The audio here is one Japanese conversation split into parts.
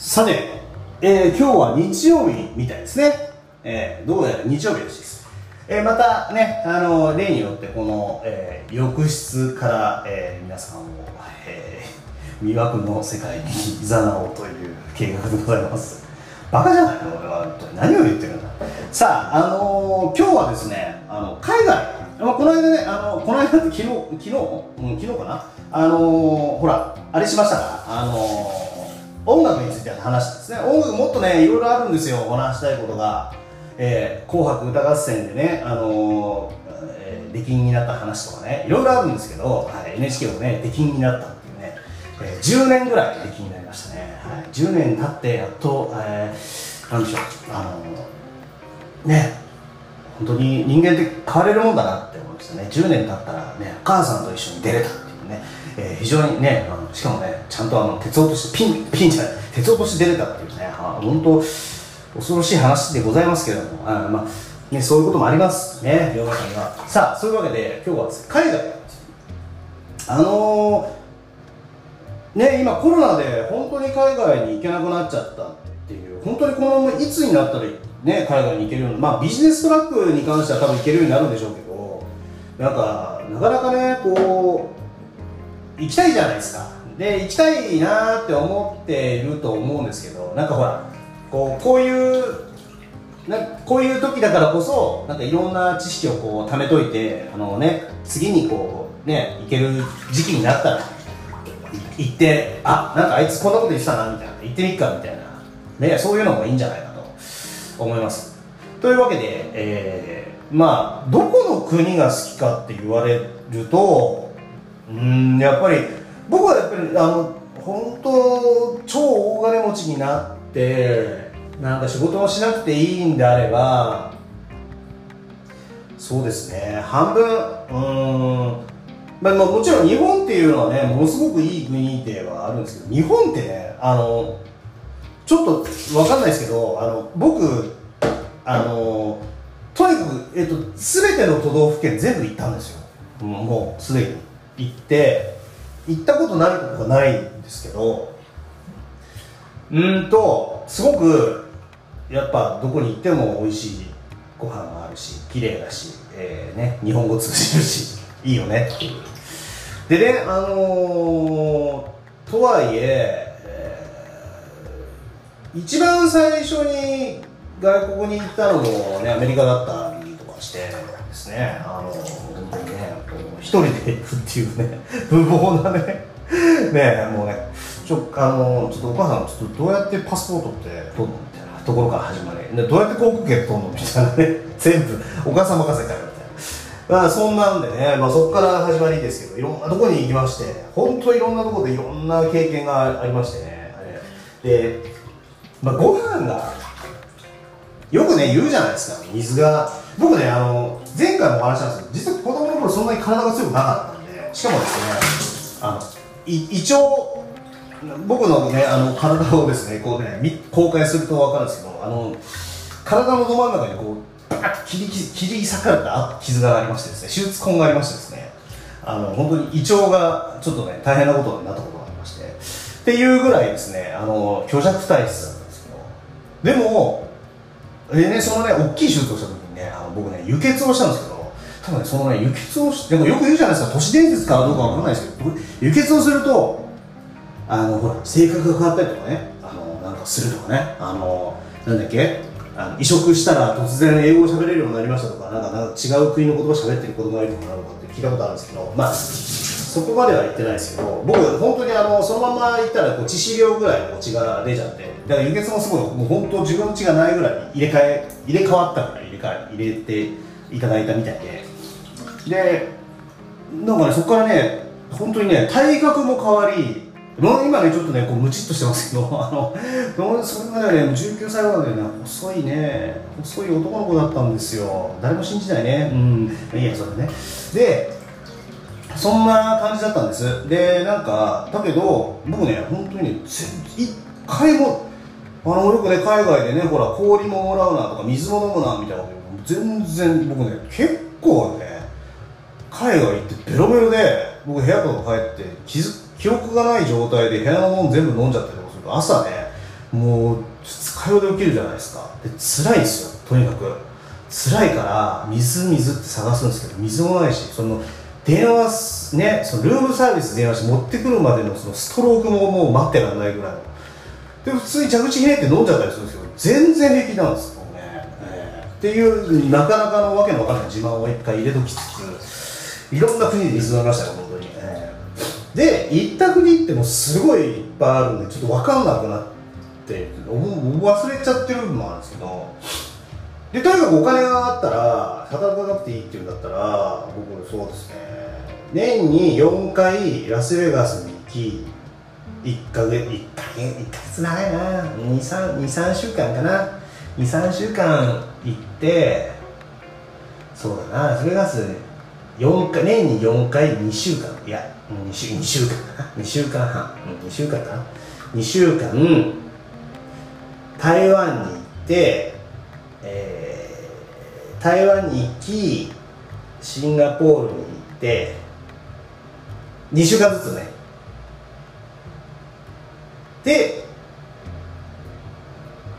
さて、えー、今日は日曜日みたいですね。えー、どうやら日曜日らしいです。えー、またね、あの、例によってこの、えー、浴室から、えー、皆さんを、えー、魅惑の世界に誘おうという計画でございます。バカじゃないの？俺は。何を言ってるんだ？さあ、あのー、今日はですね、あの、海外、まあ、この間ね、あの、この間って昨日、昨日、うん、昨日かな？あのー、ほら、あれしましたか？あのー音楽についての話ですね。音楽もっとねいろいろあるんですよ。お話したいことが、えー、紅白歌合戦でね、あのーえー、出禁になった話とかねいろいろあるんですけど、はい、NHK もね出禁になったっていうね、えー、10年ぐらい出禁になりましたね、はい、10年経ってやっと、えー、なんでしょうあの、ね本当に人間って変われるもんだなって思いましたね。10年経ったらねお母さんと一緒に出れた。ねえー、非常にねあのしかもねちゃんとあの鉄落としピンピンじゃない鉄落とし出れたっていうねあ本当恐ろしい話でございますけれどもあまあねそういうこともあります。ね世の中にはさあそういうわけで今日は、海外あのー、ね今コロナで本当に海外に行けなくなっちゃったっていう本当にこのままいつになったらね海外に行けるようなまあビジネストラックに関しては多分行けるようになるんでしょうけどなんかなかなかねこう行きたいじゃないですか。で行きたいなって思っていると思うんですけどなんかほらこうこういうなこういう時だからこそなんかいろんな知識をこう貯めといてあの、ね、次にこうね行ける時期になったら行ってあなんかあいつこんなこと言ってたなみたいな行ってみっかみたいな、ね、そういうのもいいんじゃないかと思います。というわけで、えー、まあどこの国が好きかって言われるとうんやっぱり僕はやっぱりあの本当超大金持ちになってなんか仕事をしなくていいんであればそうですね。半分うん。まあ、もちろん日本っていうのはねものすごくいい国ではあるんですけど日本ってねあのちょっと分かんないですけどあの僕あのとにかく、えっと、全ての都道府県全部行ったんですよ。もうすでに。行って行ったことないことがないんですけどうんとすごくやっぱどこに行っても美味しいご飯があるし綺麗だし、えーね、日本語通じるしいいよね。っていうでねあのー、とはいええー、一番最初に外国に行ったのもねアメリカだったりとかしてですね。あのー一人で行くっていうね。無謀なね。ねもうね。ちょあのちょっとお母さんちょっとどうやってパスポートって取るのみたいなところから始まり。でどうやって航空券取るのみたいなね。全部お母さん任せたよみたいなまあそんなんでね、まあ、そこから始まりですけどいろんなとこに行きまして。本当いろんなとこでいろんな経験がありましてね。で、まあ、ご飯がよくね言うじゃないですか。水が。僕ねあの前回もお話したんですけど実は子供頃そんなに体が強くなかったんで。しかもですねあの胃腸僕のねあの体をですねこうね公開すると分かるんですけどあの体のど真ん中にこうバッと切り切り裂かれた傷がありましてですね手術痕がありましてですねあの本当に胃腸がちょっとね大変なことになったことがありましてっていうぐらいですねあの虚弱体質だったんですけどでもでねそのね大きい手術をした時にねあの僕ね輸血をしたんですけど多分そのね輸血をしでもよく言うじゃないですか。都市伝説かどうかわからないですけど輸血をするとあのほら性格が変わったりとかね。あのなんかするとかね。あのなんだっけ。あの移植したら突然英語を喋れるようになりましたとかなんかなんか違う国の言葉喋ってる子供がいるとかなのかって聞いたことあるんですけど。まあそこまでは言ってないですけど。僕本当にあのそのまま行ったらこう致死量ぐらいの血が出ちゃって。だから輸血もすごいもう本当自分の血がないぐらい入れ替え入れ替わったぐらい入れ替え入れていただいたみたいで。でなんかねそこからね本当にね体格も変わり今ねちょっとねこうムチっとしてますけど あのそれまでね19歳までね細いね細い男の子だったんですよ。誰も信じないね。うん。いやそれね。でそんな感じだったんです。でなんかだけど僕ね本当にね一回もあのよくね海外でねほら氷ももらうなとか水も飲むなみたいな全然僕ね結構ね海外行ってベロベロで僕部屋とか帰って気づ記憶がない状態で部屋のもの全部飲んじゃったりとかすると朝ねもう二日酔いで起きるじゃないですか。で辛いんですよとにかく。辛いから水水って探すんですけど水もないしその電話ねそのルームサービス電話して持ってくるまでのそのストロークももう待ってらんないぐらいの。で普通に蛇口ひねって飲んじゃったりするんですけど全然平気なんですよね、えーっていうなかなかのわけのわかんない自慢を一回入れときつついろんな国で水飲みましたよ本当に、で行った国ってもすごいいっぱいあるんでちょっと分かんなくなって忘れちゃってる部分もあるんですけど。でとにかくお金があったら働かなくていいっていうんだったら僕そうですね。年に4回ラスベガスに行き1ヶ月1ヶ月1ヶ月長いな。23週間かな。23週間行ってそうだなラスベガス4回年に4回2週間。いや2週 ,2 週間。2週間半。2週間かな？2週間台湾に行って、えー台湾に行きシンガポールに行って2週間ずつね。で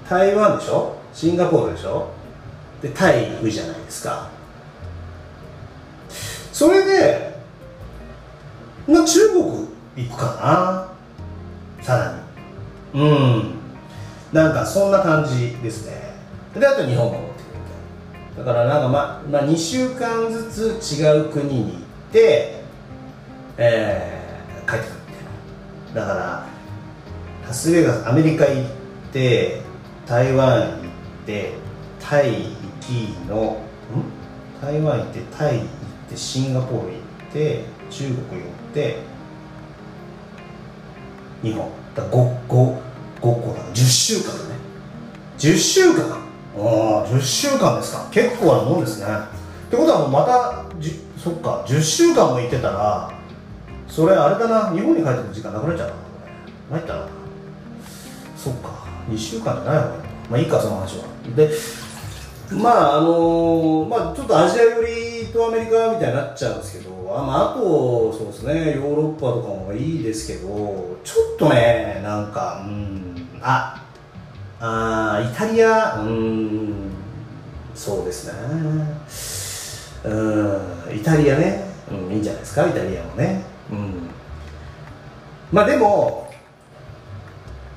台湾でしょ？シンガポールでしょ？でタイ行くじゃないですか。それでまあ中国行くかな。さらに。うん。なんかそんな感じですね。であと日本も持ってくるだからなんかままあ2週間ずつ違う国に行ってえー、帰ってくるみたいな。だからラスベガスアメリカ行って台湾行ってタイ行きのん？台湾行ってタイ行ってシンガポール行って中国寄って日本。だ 5, 5, 5個だ10週間だね。10週間。ああ10週間ですか。結構なもんですね。ってことはもうまたじそっか10週間も行ってたらそれあれだな。日本に帰ってくる時間なくなっちゃうな参ったなそっか2週間じゃないわけまあいいかその話は。でまああのまあちょっとアジア寄りとアメリカみたいになっちゃうんですけどあ,、まあ、あとそうですねヨーロッパとかもいいですけどちょっとねなんかうんああイタリアうんそうですね。うんイタリアね、うん、いいんじゃないですかイタリアもね。うん。まあでも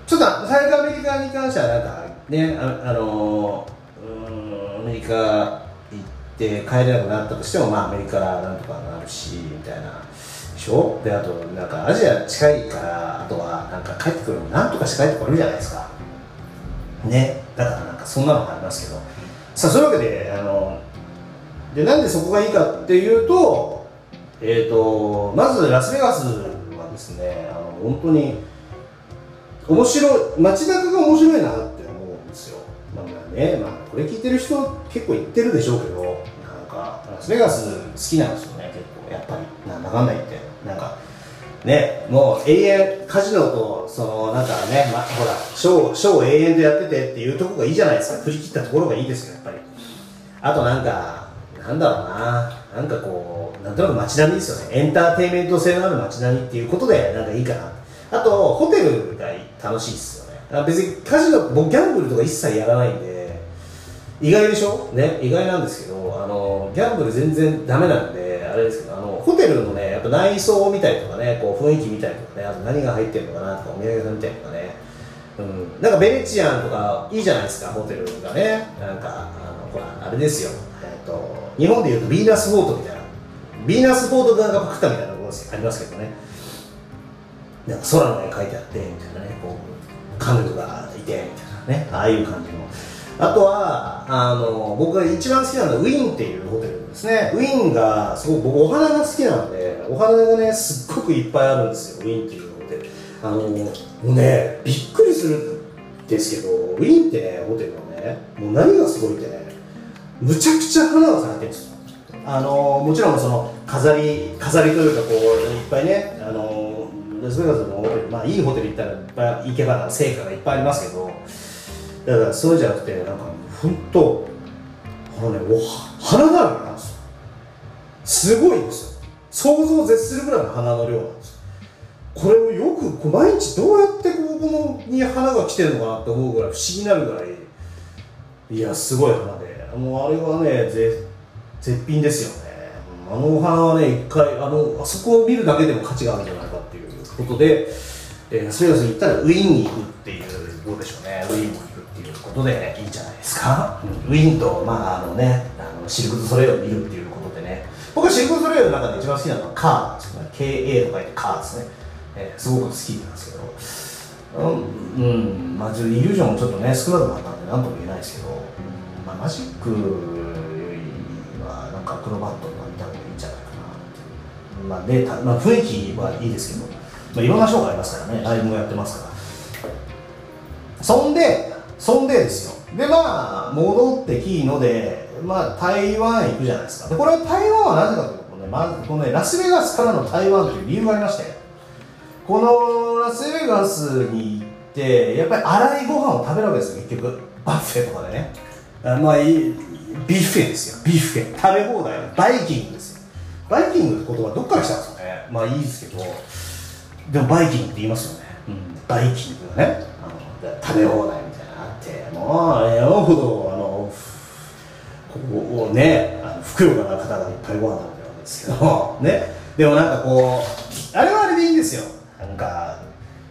ちょっと最初アメリカに関してはなんかねああのうんアメリカ行って帰れなくなったとしてもまあアメリカなんとかなるしみたいな。でしょ？であとなんかアジア近いからあとはなんか帰ってくるのなんとかして帰ってこれるじゃないですか。ね？だからなんかそんなのがありますけど。さあそういうわけであのでなんでそこがいいかっていうとえー、とまずラスベガスはですねあの本当に面白い街中が面白いなって思うんですよ。まあね、まあ、これ聞いてる人結構言ってるでしょうけどなんかラスベガス好きなんですよね結構。やっぱり。なんだかんだ言って。なんかねもう永遠カジノとそのなんかね、ま、ほらショーショー永遠とやっててっていうとこがいいじゃないですか。振り切ったところがいいですよやっぱり。あとなんかなんだろうな。なんかこうなんとなく街並みですよね。エンターテインメント性のある街並みっていうことでなんかいいかな。あとホテルが楽しいですよね。別にカジノ僕ギャンブルとか一切やらないんで意外でしょ？ね意外なんですけどあのギャンブル全然ダメなんであれですけどあのホテルのねやっぱ内装を見たりとかねこう雰囲気見たりとかねあと何が入ってるのかなとかお土産屋さん見たりとかね。うん、なんかベネチアンとかいいじゃないですかホテルがね。なんかあのほらあれですよ、えっと日本でいうとヴィーナスフォートみたいな。ヴィーナスフォートがパクったみたいなところありますけどね。なんか空の絵描いてあってみたいなねこう彼女がいてみたいなね。ああいう感じの。あとはあの僕が一番好きなのはウィンっていうホテルですね。ウィンがすごく僕お花が好きなのでお花がねすっごくいっぱいあるんですよウィンっていうホテル。あのもうねびっくりするんですけどウィンってねホテルのねもう何がすごいってねむちゃくちゃ花が咲いてるんですよ。あのもちろんその飾り飾りというかこういっぱいねあのラスベガスのホテルまあいいホテル行ったらいっぱい行けば成果がいっぱいありますけどだからそうじゃなくてなんか本当あのねお花だらけなんですよ。すごいんですよ。想像を絶するぐらいの花の量なんですよ。これをよくこう毎日どうやってここのに花が来てるのかなって思うぐらい不思議になるぐらいいやすごい花で。もうあれはねぜ絶品ですよね。あのお花はね一回あのあそこを見るだけでも価値があるんじゃないかっていうことで、えー、スベガスに行ったらウィーンに行くっていうどうでしょうね。ウィーンにっていうことでいいんじゃないですか、うん、ウィンとまああのねあのシルク・ド・ソレイユを見るっていうことでね。僕はシルク・ド・ソレイユの中で一番好きなのはカーなんですね KA と書いてカーですね、えー、すごく好きなんですけど。うん、うん、まあ、イリュージョンもちょっとね少なくなったんで何とも言えないですけど、まあ、マジックよりはなんかアクロバットとか見た方がいいんじゃないかなまあで、まあ、雰囲気はいいですけど、まあ、いろんなショーがありますからね。ライブもやってますから。そんでそんでですよ。でまあ戻ってきいのでまあ台湾行くじゃないですか。でこれは台湾はなぜかというとねまずこのねラスベガスからの台湾という理由がありましてこのラスベガスに行ってやっぱり粗いご飯を食べるわけですよ結局。 buffet とかでね。あまあビュッフェですよ。ビュッフェ。食べ放題バイキングですよ。バイキングって言葉どっから来たんですかね。まあいいですけど。でもバイキングって言いますよね、うん、バイキングがね。あの食べ放題。みたいなのあ山ほど。あのここをねあのふくよかな方がいっぱいご飯食べてるわけですけどね。でもなんかこうあれはあれでいいんですよ。なんか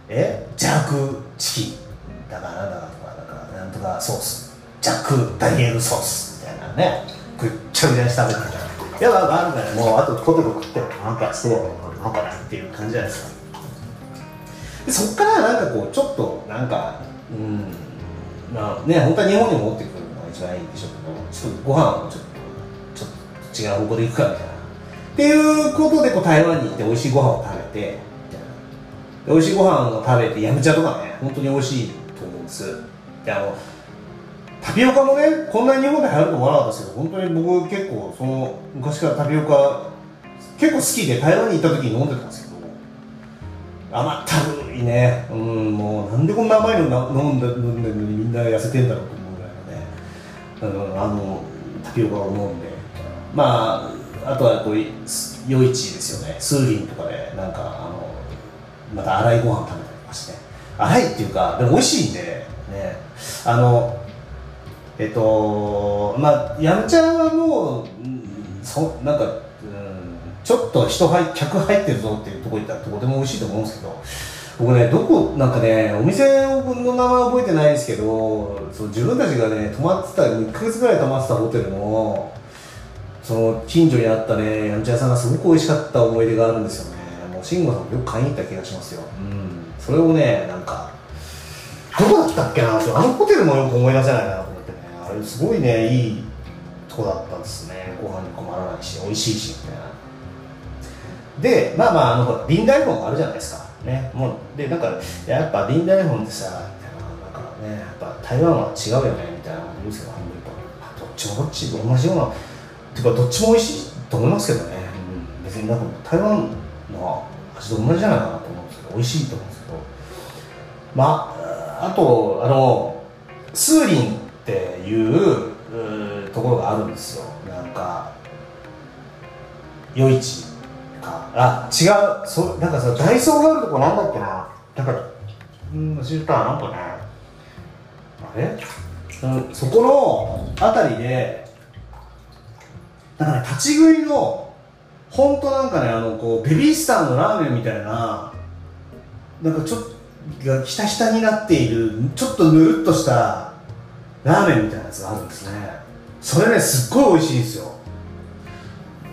え？ジャークチキンだからなんだかとかなんかなんとかソース。ジャックダニエルソースみたいなね。ぐっちゃぐちゃに食べてたいやまああるからもうあとポテト食ってなんかしてなんかなっていう感じじゃないですか。でそっからなんかこうちょっとなんかうんまあね本当は日本に持ってくるのが一番いいんでしょうけどちょっとご飯をちょっとちょっと違う方向で行くかみたいな。っていうことでこう台湾に行って美味しいご飯を食べて美味しいご飯を食べてヤムチャとかね本当に美味しいと思うんです。であのタピオカもねこんなに日本で流行ると思わなかったですけど本当に僕結構その昔からタピオカ結構好きで台湾に行った時に飲んでたんですけど甘ったるいね。うんもうなんでこんな甘いの飲んで飲んでるのにみんな痩せてんだろうと思うぐらいのね。あのタピオカを飲んで。まああとはこう夜市ですよね。スーリンとかでなんかあのまた粗いご飯食べたりとかして。粗いっていうかでも美味しいんでね。あのえっとまあやむちゃんはもうそなんか、うん、ちょっと人入客入ってるぞっていうとこ行ったらとても美味しいと思うんですけど僕ねどこなんかねお店の名前覚えてないですけどそう自分たちがね泊まってた1か月ぐらい泊まってたホテルのその近所にあったねやんちゃ屋さんがすごく美味しかった思い出があるんですよね。もう慎吾さんもよく買いに行った気がしますよ、うん、それをねなんかどこだったっけなあのホテルもよく思い出せないなと思ってね。あれすごいねいいとこだったんですね。ご飯に困らないし美味しいしみたいな。でまあまああのほらリンダイフォンがあるじゃないですかねもうでなんかやっぱリンダイフォンってさなんかねやっぱ台湾は違うよねみたいなこと言うんですけどどっちもどっち同じようなていうかどっちも美味しいと思いますけどね、うん、別になんか台湾の味と同じじゃないかなと思うんですけど美味しいと思うんですけど。まああとあのスーリンっていうところがあるんですよ。なんか夜市か。あ違う。そなんかさダイソーがあるとこなんだっけな。だからうん忘れたなんかね。あれ？そこの辺りでだから、ね、立ち食いの本当なんかねあのこうベビースターのラーメンみたいななんかちょっとがひたひたになっているちょっとぬるっとしたラーメンみたいなやつがあるんですね。それねすっごい美味しいんですよ。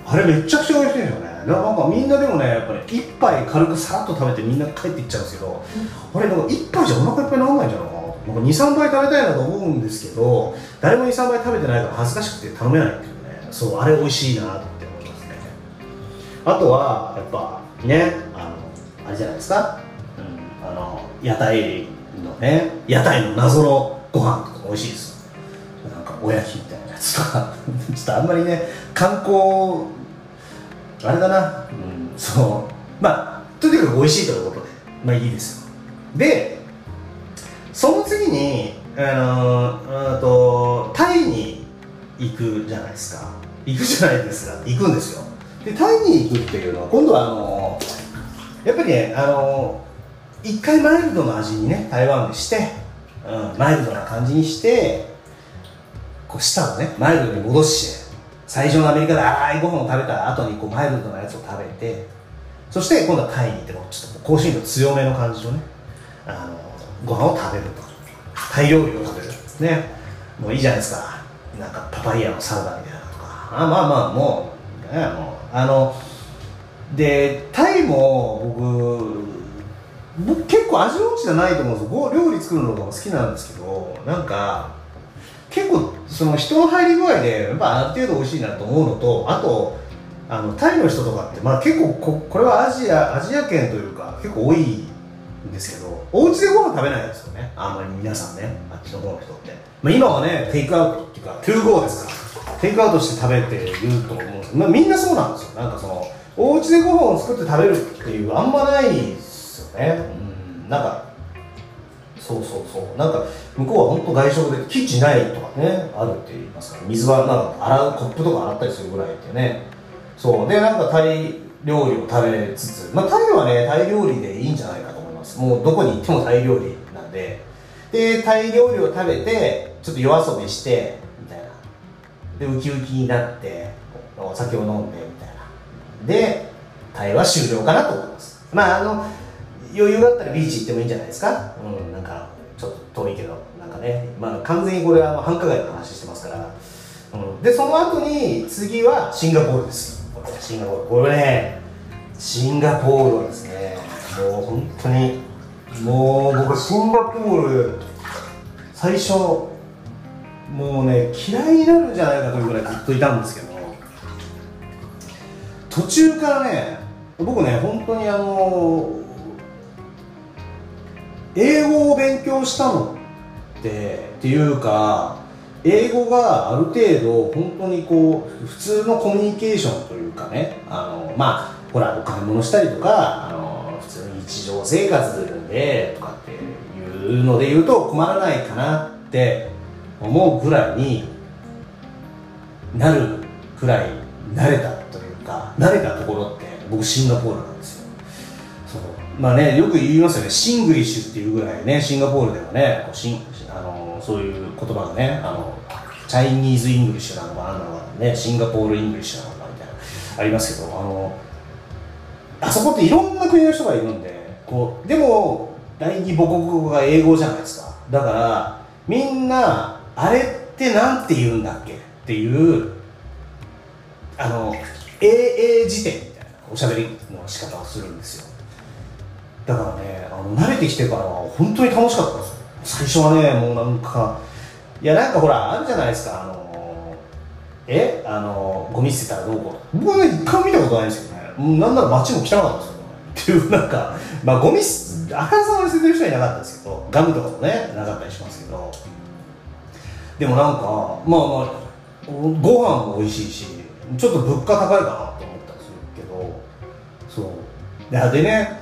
あれめちゃくちゃ美味しいんですよね。なんかみんなでもねやっぱり一杯軽くさらっと食べてみんな帰っていっちゃうんですけど、うん、あれなんか一杯じゃお腹いっぱいにならないんじゃないかななんか23杯食べたいなと思うんですけど誰も23杯食べてないから恥ずかしくて頼めないっていうね。そうあれ美味しいなって思いますね。あとはやっぱねあのあれじゃないですか、うん、あの屋台のね屋台の謎のご飯とか美味しいですなんかおやきみたいなやつとか。ちょっとあんまりね観光あれだな、うん、そう。まあとにかく美味しいということで。まあいいですよ。でその次にあのとタイに行くじゃないですか。行くじゃないですか。行くんですよ。でタイに行くっていうのは今度はあのやっぱりねあの一回マイルドな味にね台湾でして、うん、マイルドな感じにしてこう舌をねマイルドに戻して最初のアメリカで粗いご飯を食べた後にこうマイルドなやつを食べてそして今度はタイに行ってちょっと香辛料強めの感じのねあのご飯を食べると。タイ料理を食べる。ね。もういいじゃないですか。なんかパパイヤのサラダみたいなとか。あまあまあもうねもうあのでタイも僕僕結構味の落ちじゃないと思うんですよ。料理作るのとか好きなんですけどなんか結構その人の入り具合でやっぱある程度美味しいなと思うのとあとあのタイの人とかって、まあ、結構ここれはアジアアジア圏というか結構多いんですけどお家でご飯食べないですよね。あんまり皆さんねあっちの方の人って、まあ、今はねテイクアウトっていうかトゥーゴーですから。テイクアウトして食べていると思うんです、まあ、みんなそうなんですよ。なんかそのお家でご飯を作って食べるっていうあんまないですよね。うん。なんかそうそうそう。なんか向こうは本当外食でキッチンないとかねあるって言いますから水はなんか洗うコップとか洗ったりするぐらいってね。そう。でなんかタイ料理を食べつつまあタイはねタイ料理でいいんじゃないかと思います。もうどこに行ってもタイ料理なんで。でタイ料理を食べてちょっと夜遊びしてみたいな。でウキウキになってお酒を飲んでみたいな。でタイは終了かなと思います。まああの余裕があったらビーチ行ってもいいんじゃないですか？うんなんかちょっと遠いけどなんかね。まあ完全にこれは繁華街の話してますから、うん、でその後に次はシンガポールです。シンガポール。これね。シンガポールはですねもう本当にもう僕はシンガポール最初もうね嫌いになるんじゃないかというぐらいずっといたんですけど途中からね僕ね本当にあの英語を勉強したの？ってっていうか英語がある程度本当にこう普通のコミュニケーションというかねあのまあほらお買い物したりとかあの普通に日常生活でとかっていうので言うと困らないかなって思うぐらいになるくらい慣れたというか慣れたところって僕シンガポールなんですまあねよく言いますよね。シングリッシュっていうぐらいねシンガポールではねこうシンあのそういう言葉がねあのチャイニーズ・イングリッシュなのかなんなのかねシンガポール・イングリッシュなのかみたいなありますけどあのあそこっていろんな国の人がいるんでこうでも第二母国語が英語じゃないですかだからみんなあれって何て言うんだっけっていうあの AA 辞典みたいなおしゃべりの仕方をするんですよだからねあの慣れてきてからは本当に楽しかったです。最初はねもうなんかいやなんかほらあるじゃないですかあのえあのゴミ捨てたらどうこう僕はね一回見たことないんですよね。なんなら街も汚かったですよ。っていうなんかまあゴミあからさまに捨ててる人はいなかったですけどガムとかもねなかったりしますけど。でもなんかまあまあご飯も美味しいしちょっと物価高いかなと思ったりするけどそう。でね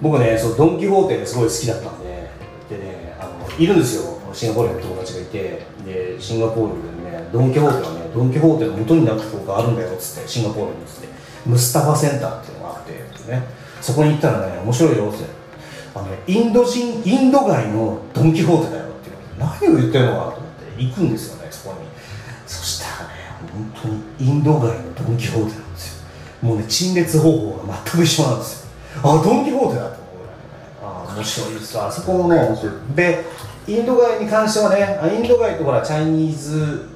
僕ねそうドン・キホーテすごい好きだったんででねあのいるんですよ。シンガポールの友達がいてでシンガポールでねドン・キホーテはねドン・キホーテの元になったとこがあるんだよっつってシンガポールにっつって。ムスタファセンターっていうのがあってね。そこに行ったらね面白いよって。あの、ね、インド人インド街のドン・キホーテだよって何を言ってるのかなと思って行くんですよねそこに。そしたらね本当にインド街のドン・キホーテなんですよ。もうね陳列方法が全く一緒なんですよ。あドン・キホーテだと思う。あ面白いですあそこもね面白い。でインド街に関してはねインド街とほらチャイニーズ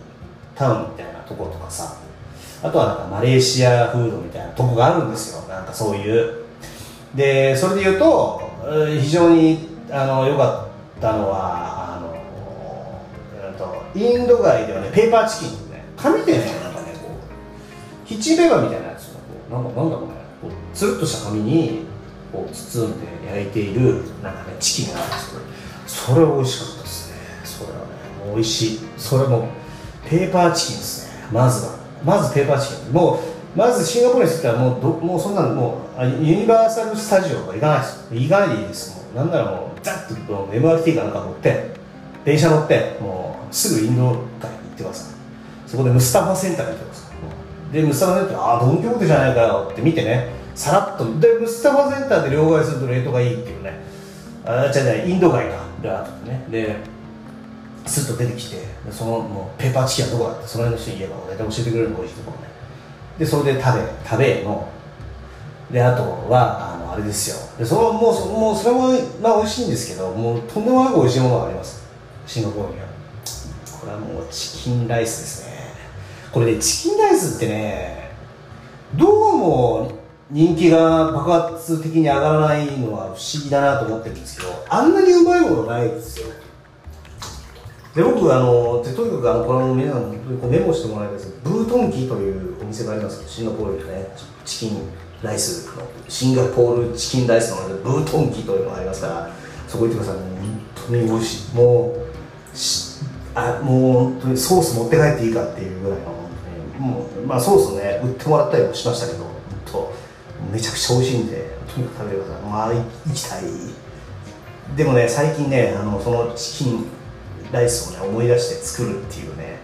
タウンみたいなところとかさあとはなんかマレーシアフードみたいなとこがあるんですよ。なんかそういう。でそれで言うと非常にあの良かったのはあのインド街ではねペーパーチキンね紙でねなんかねこう。ヒッチンペーパーみたいなやつなんかなんだろうねこうつるっとした紙にこう包んで焼いているなんかねチキンがあるんですけどそれ美味しかったですね。それはね美味しい。それもペーパーチキンですね。まずは。まずペーパーチキン。もうまずシンガポールに着いたらもうどもうそんなのもうユニバーサル・スタジオとか行かないです行かないでいいです。もうなんならもうザッと MRT かなんか乗って電車乗ってもうすぐインド街に行ってください。そこでムスタファセンターに行ってください。でムスタファセンターああドン・キホーテじゃないかよって見てね。さらっと。でムスタファセンターで両替するとレートがいいっていうね。あじゃあインド街か。であとねでスッと出てきて。そのもうペーパーチキンはどこだって。その辺の人に言えば大体教えてくれるの美味しいところね。でそれで食べ食べの。であとはあのあれですよ。でそのもうもうそれもまあ美味しいんですけどもうとんでもなく美味しいものがあります。シンガポールには。これはもうチキンライスですね。これねチキンライスってねどうも人気が爆発的に上がらないのは不思議だなと思ってるんですけどあんなにうまいものないですよ。で僕あのでとにかくあのこの皆さんこうメモしてもらいたいです。ブートンキーというお店がありますシンガポールでねチキンライスのシンガポールチキンライスのブートンキーというのがありますからそこ行ってください。本当に美味しい。もうあもう本当にソース持って帰っていいかっていうぐらいのもうまあソースね売ってもらったりもしましたけどめちゃくちゃ美味しいんでとにかく食べてくださいまあ行きたい。でもね最近ねあのそのチキンライスをね思い出して作るっていうね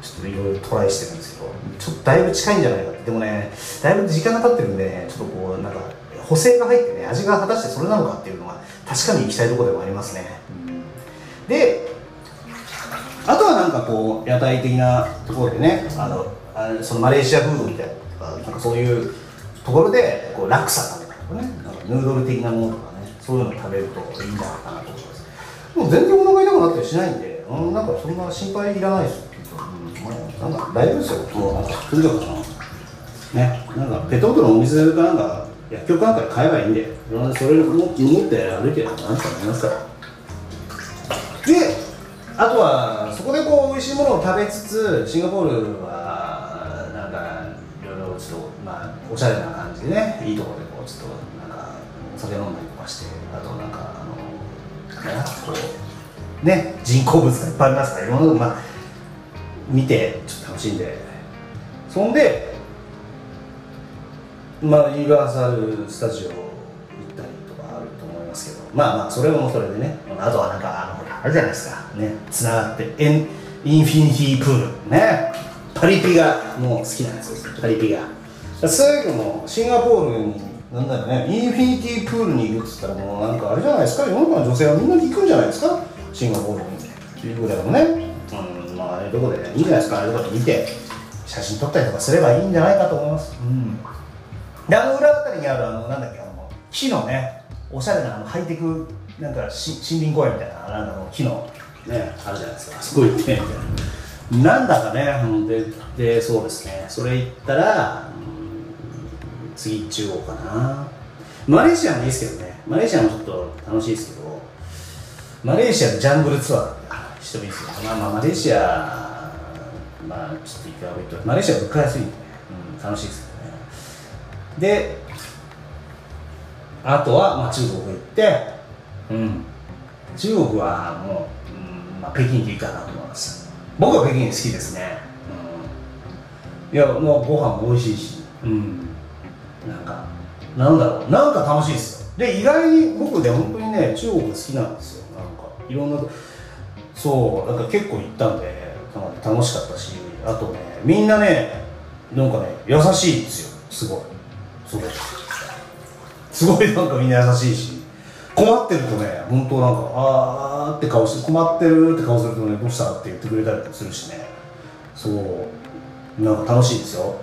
ちょっといろいろトライしてるんですけどちょっとだいぶ近いんじゃないかって。でもねだいぶ時間が経ってるんでねちょっとこうなんか補正が入ってね味が果たしてそれなのかっていうのは確かに行きたいところでもありますね、であとはなんかこう屋台的なところでねあのあそのマレーシアフードみたいななんかそういうところでこうラクサ食べたりとかね。なんかヌードル的なものとかねそういうの食べるといいんじゃないかなと思います。もう全然お腹痛くなったりしないんで、うん、なんかそんな心配いらないですよ、うん、なんか大丈夫ですよ。もうなんかとにかくねなんかペットボトルのお水かなんか薬局なんかで買えばいいんでそれを持って歩いてなんとかなりますから。であとはそこでこう美味しいものを食べつつシンガポールはなんかいろいろちょっとまあおしゃれな感じでねいいところでこうちょっとなんかお酒飲んだりとかしてあとなんかあのねこうね人工物がいっぱいありますからいろんなのまあ見てちょっと楽しんで。そんでまあユニバーサル・スタジオ行ったりとかあると思いますけどまあまあそれもそれでねあとはなんかあのあるじゃないですか。ねつながってエンインフィニティプール。ねパリピがもう好きなんですよ。パリピが。そういうのもシンガポールになんだろうねインフィニティプールに行くっつったらもうなんかあれじゃないですか世の中の女性はみんな行くんじゃないですかシンガポールにということでもね。うんまああれどこでいいんじゃないですかあれどこで見て写真撮ったりとかすればいいんじゃないかと思います。うん。であの裏あたりにあるあのなんだっけあの木のねおしゃれなあのハイテクなんかし森林公園みたいななんかの木のねあるじゃないですか。すごい行ってみたいな。なんだかね、うん、ででそうですね。それ行ったら、次中国かな。マレーシアもいいですけどね。マレーシアもちょっと楽しいですけど。マレーシアのジャングルツアー。って人もいいですけどまあまあマレーシアまあちょっといくら言ってマレーシア物価安いんでね、うん、楽しいですけどね。であとは、まあ、中国行って。うん。中国はもう、うんまあ、北京でいいかなと思います。僕は北京好きですね、うん、いやもうご飯も美味しいし。うん。なんかなんだろうなんか楽しいですよ。で意外に僕ね本当にね中国好きなんですよ。なんかいろんなそうなんか結構行ったんで楽しかったしあとねみんなねなんかね優しいんですよ。すごい。すごいすごいなんかみんな優しいし。困ってるとね本当なんかあーって顔して困ってるって顔するとねどうしたって言ってくれたりするしね。そう。なんか楽しいですよ。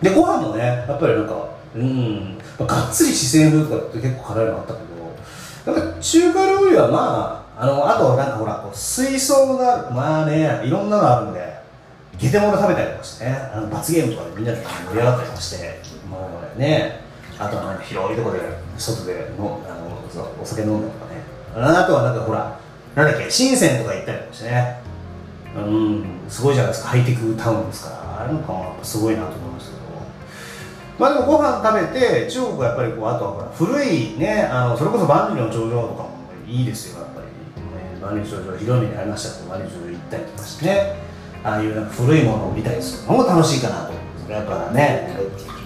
でご飯もねやっぱりなんかうん。がっつり四川風とかって結構辛いのあったけどなんか中華料理はまああのあとなんかほらこう水槽がまあねいろんなのあるんでゲテモノ食べたりとかしてねあの罰ゲームとかでみんなで盛り上がったりとかしてもうねあとはなんか広いところで外でのあのお酒飲んだりとかね。あとはなんかほらなんだっけ深センとか行ったりとかしてね。うんすごいじゃないですかハイテクタウンですからあれなんかもすごいなと思いますけどまあでもご飯食べて中国はやっぱりこうあとはほら古いねあのそれこそ万里の長城とかもいいですよやっぱり、ね、万里の長城広めにありましたけど万里の長城行ったりとかしてねああいうなんか古いものを見たりするのも楽しいかなと思うんですやっぱね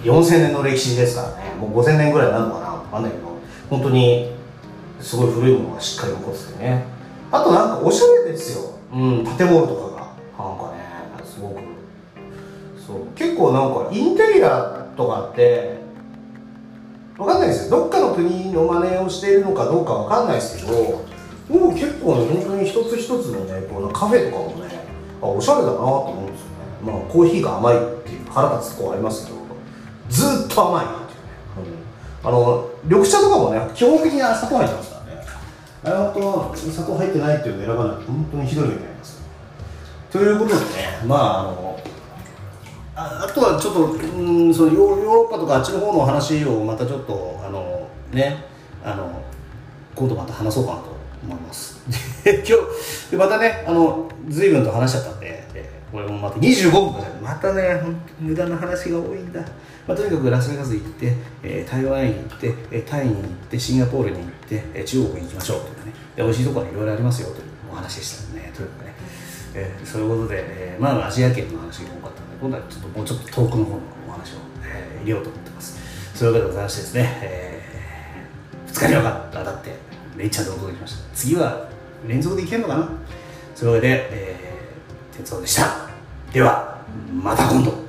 4000年の歴史ですからねもう5000年ぐらいになるのかな分かんないけど本当にすごい古いものがしっかり残っててね。あとなんかおしゃれですよ、うん、建物とかが。なんかねすごく。そう。結構なんかインテリアとかってわかんないですよ。どっかの国の真似をしているのかどうかわかんないですけど僕結構ね本当に一つ一つのねこのカフェとかもねあおしゃれだなと思うんですよね。まあコーヒーが甘いっていう腹立つとこありますけどずっと甘いっていうね、うん、あの緑茶とかもね基本的に砂糖入ってますからね。あれ本当砂糖入ってないっていうの選ばないと本当にひどい目になります。ということでねまああのあとはちょっとうんそのヨーロッパとかあっちの方の話をまたちょっとあのねあの今度また話そうかなと思います。今日またねあの随分と話しちゃったんでこれもまた25分またね本当無駄な話が多いんだ、まあ、とにかくラスベガス行って、えー、台湾に行って、えー、タイに行ってシンガポールに行って、えー、中国に行きましょうというね。で美味しいところはいろいろありますよというお話でしたねというかね、えー、そういうことで、えー、まあアジア圏の話が多かった。今度はちょっともうちょっと遠くの方のお話を、えー、入れようと思ってます。そういうわけでございましてですね、えー、2日に分かっただってめっちゃでお届けしました。次は連続でいけるのかな？そういうわけで、えー、哲夫でした。ではまた今度。